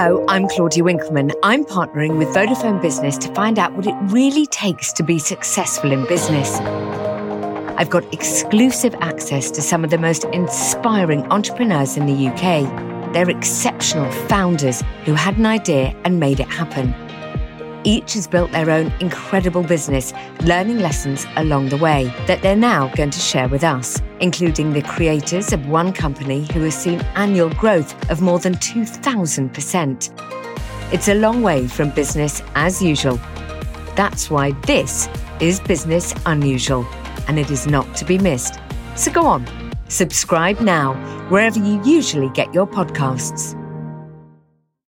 Hello, I'm Claudia Winkleman. I'm partnering with Vodafone Business to find out what it really takes to be successful in business. I've got exclusive access to some of the most inspiring entrepreneurs in the UK. They're exceptional founders who had an idea and made it happen. Each has built their own incredible business, learning lessons along the way that they're now going to share with us, including the creators of one company who has seen annual growth of more than 2,000%. It's a long way from business as usual. That's why this is Business Unusual, and it is not to be missed. So go on, subscribe now, wherever you usually get your podcasts.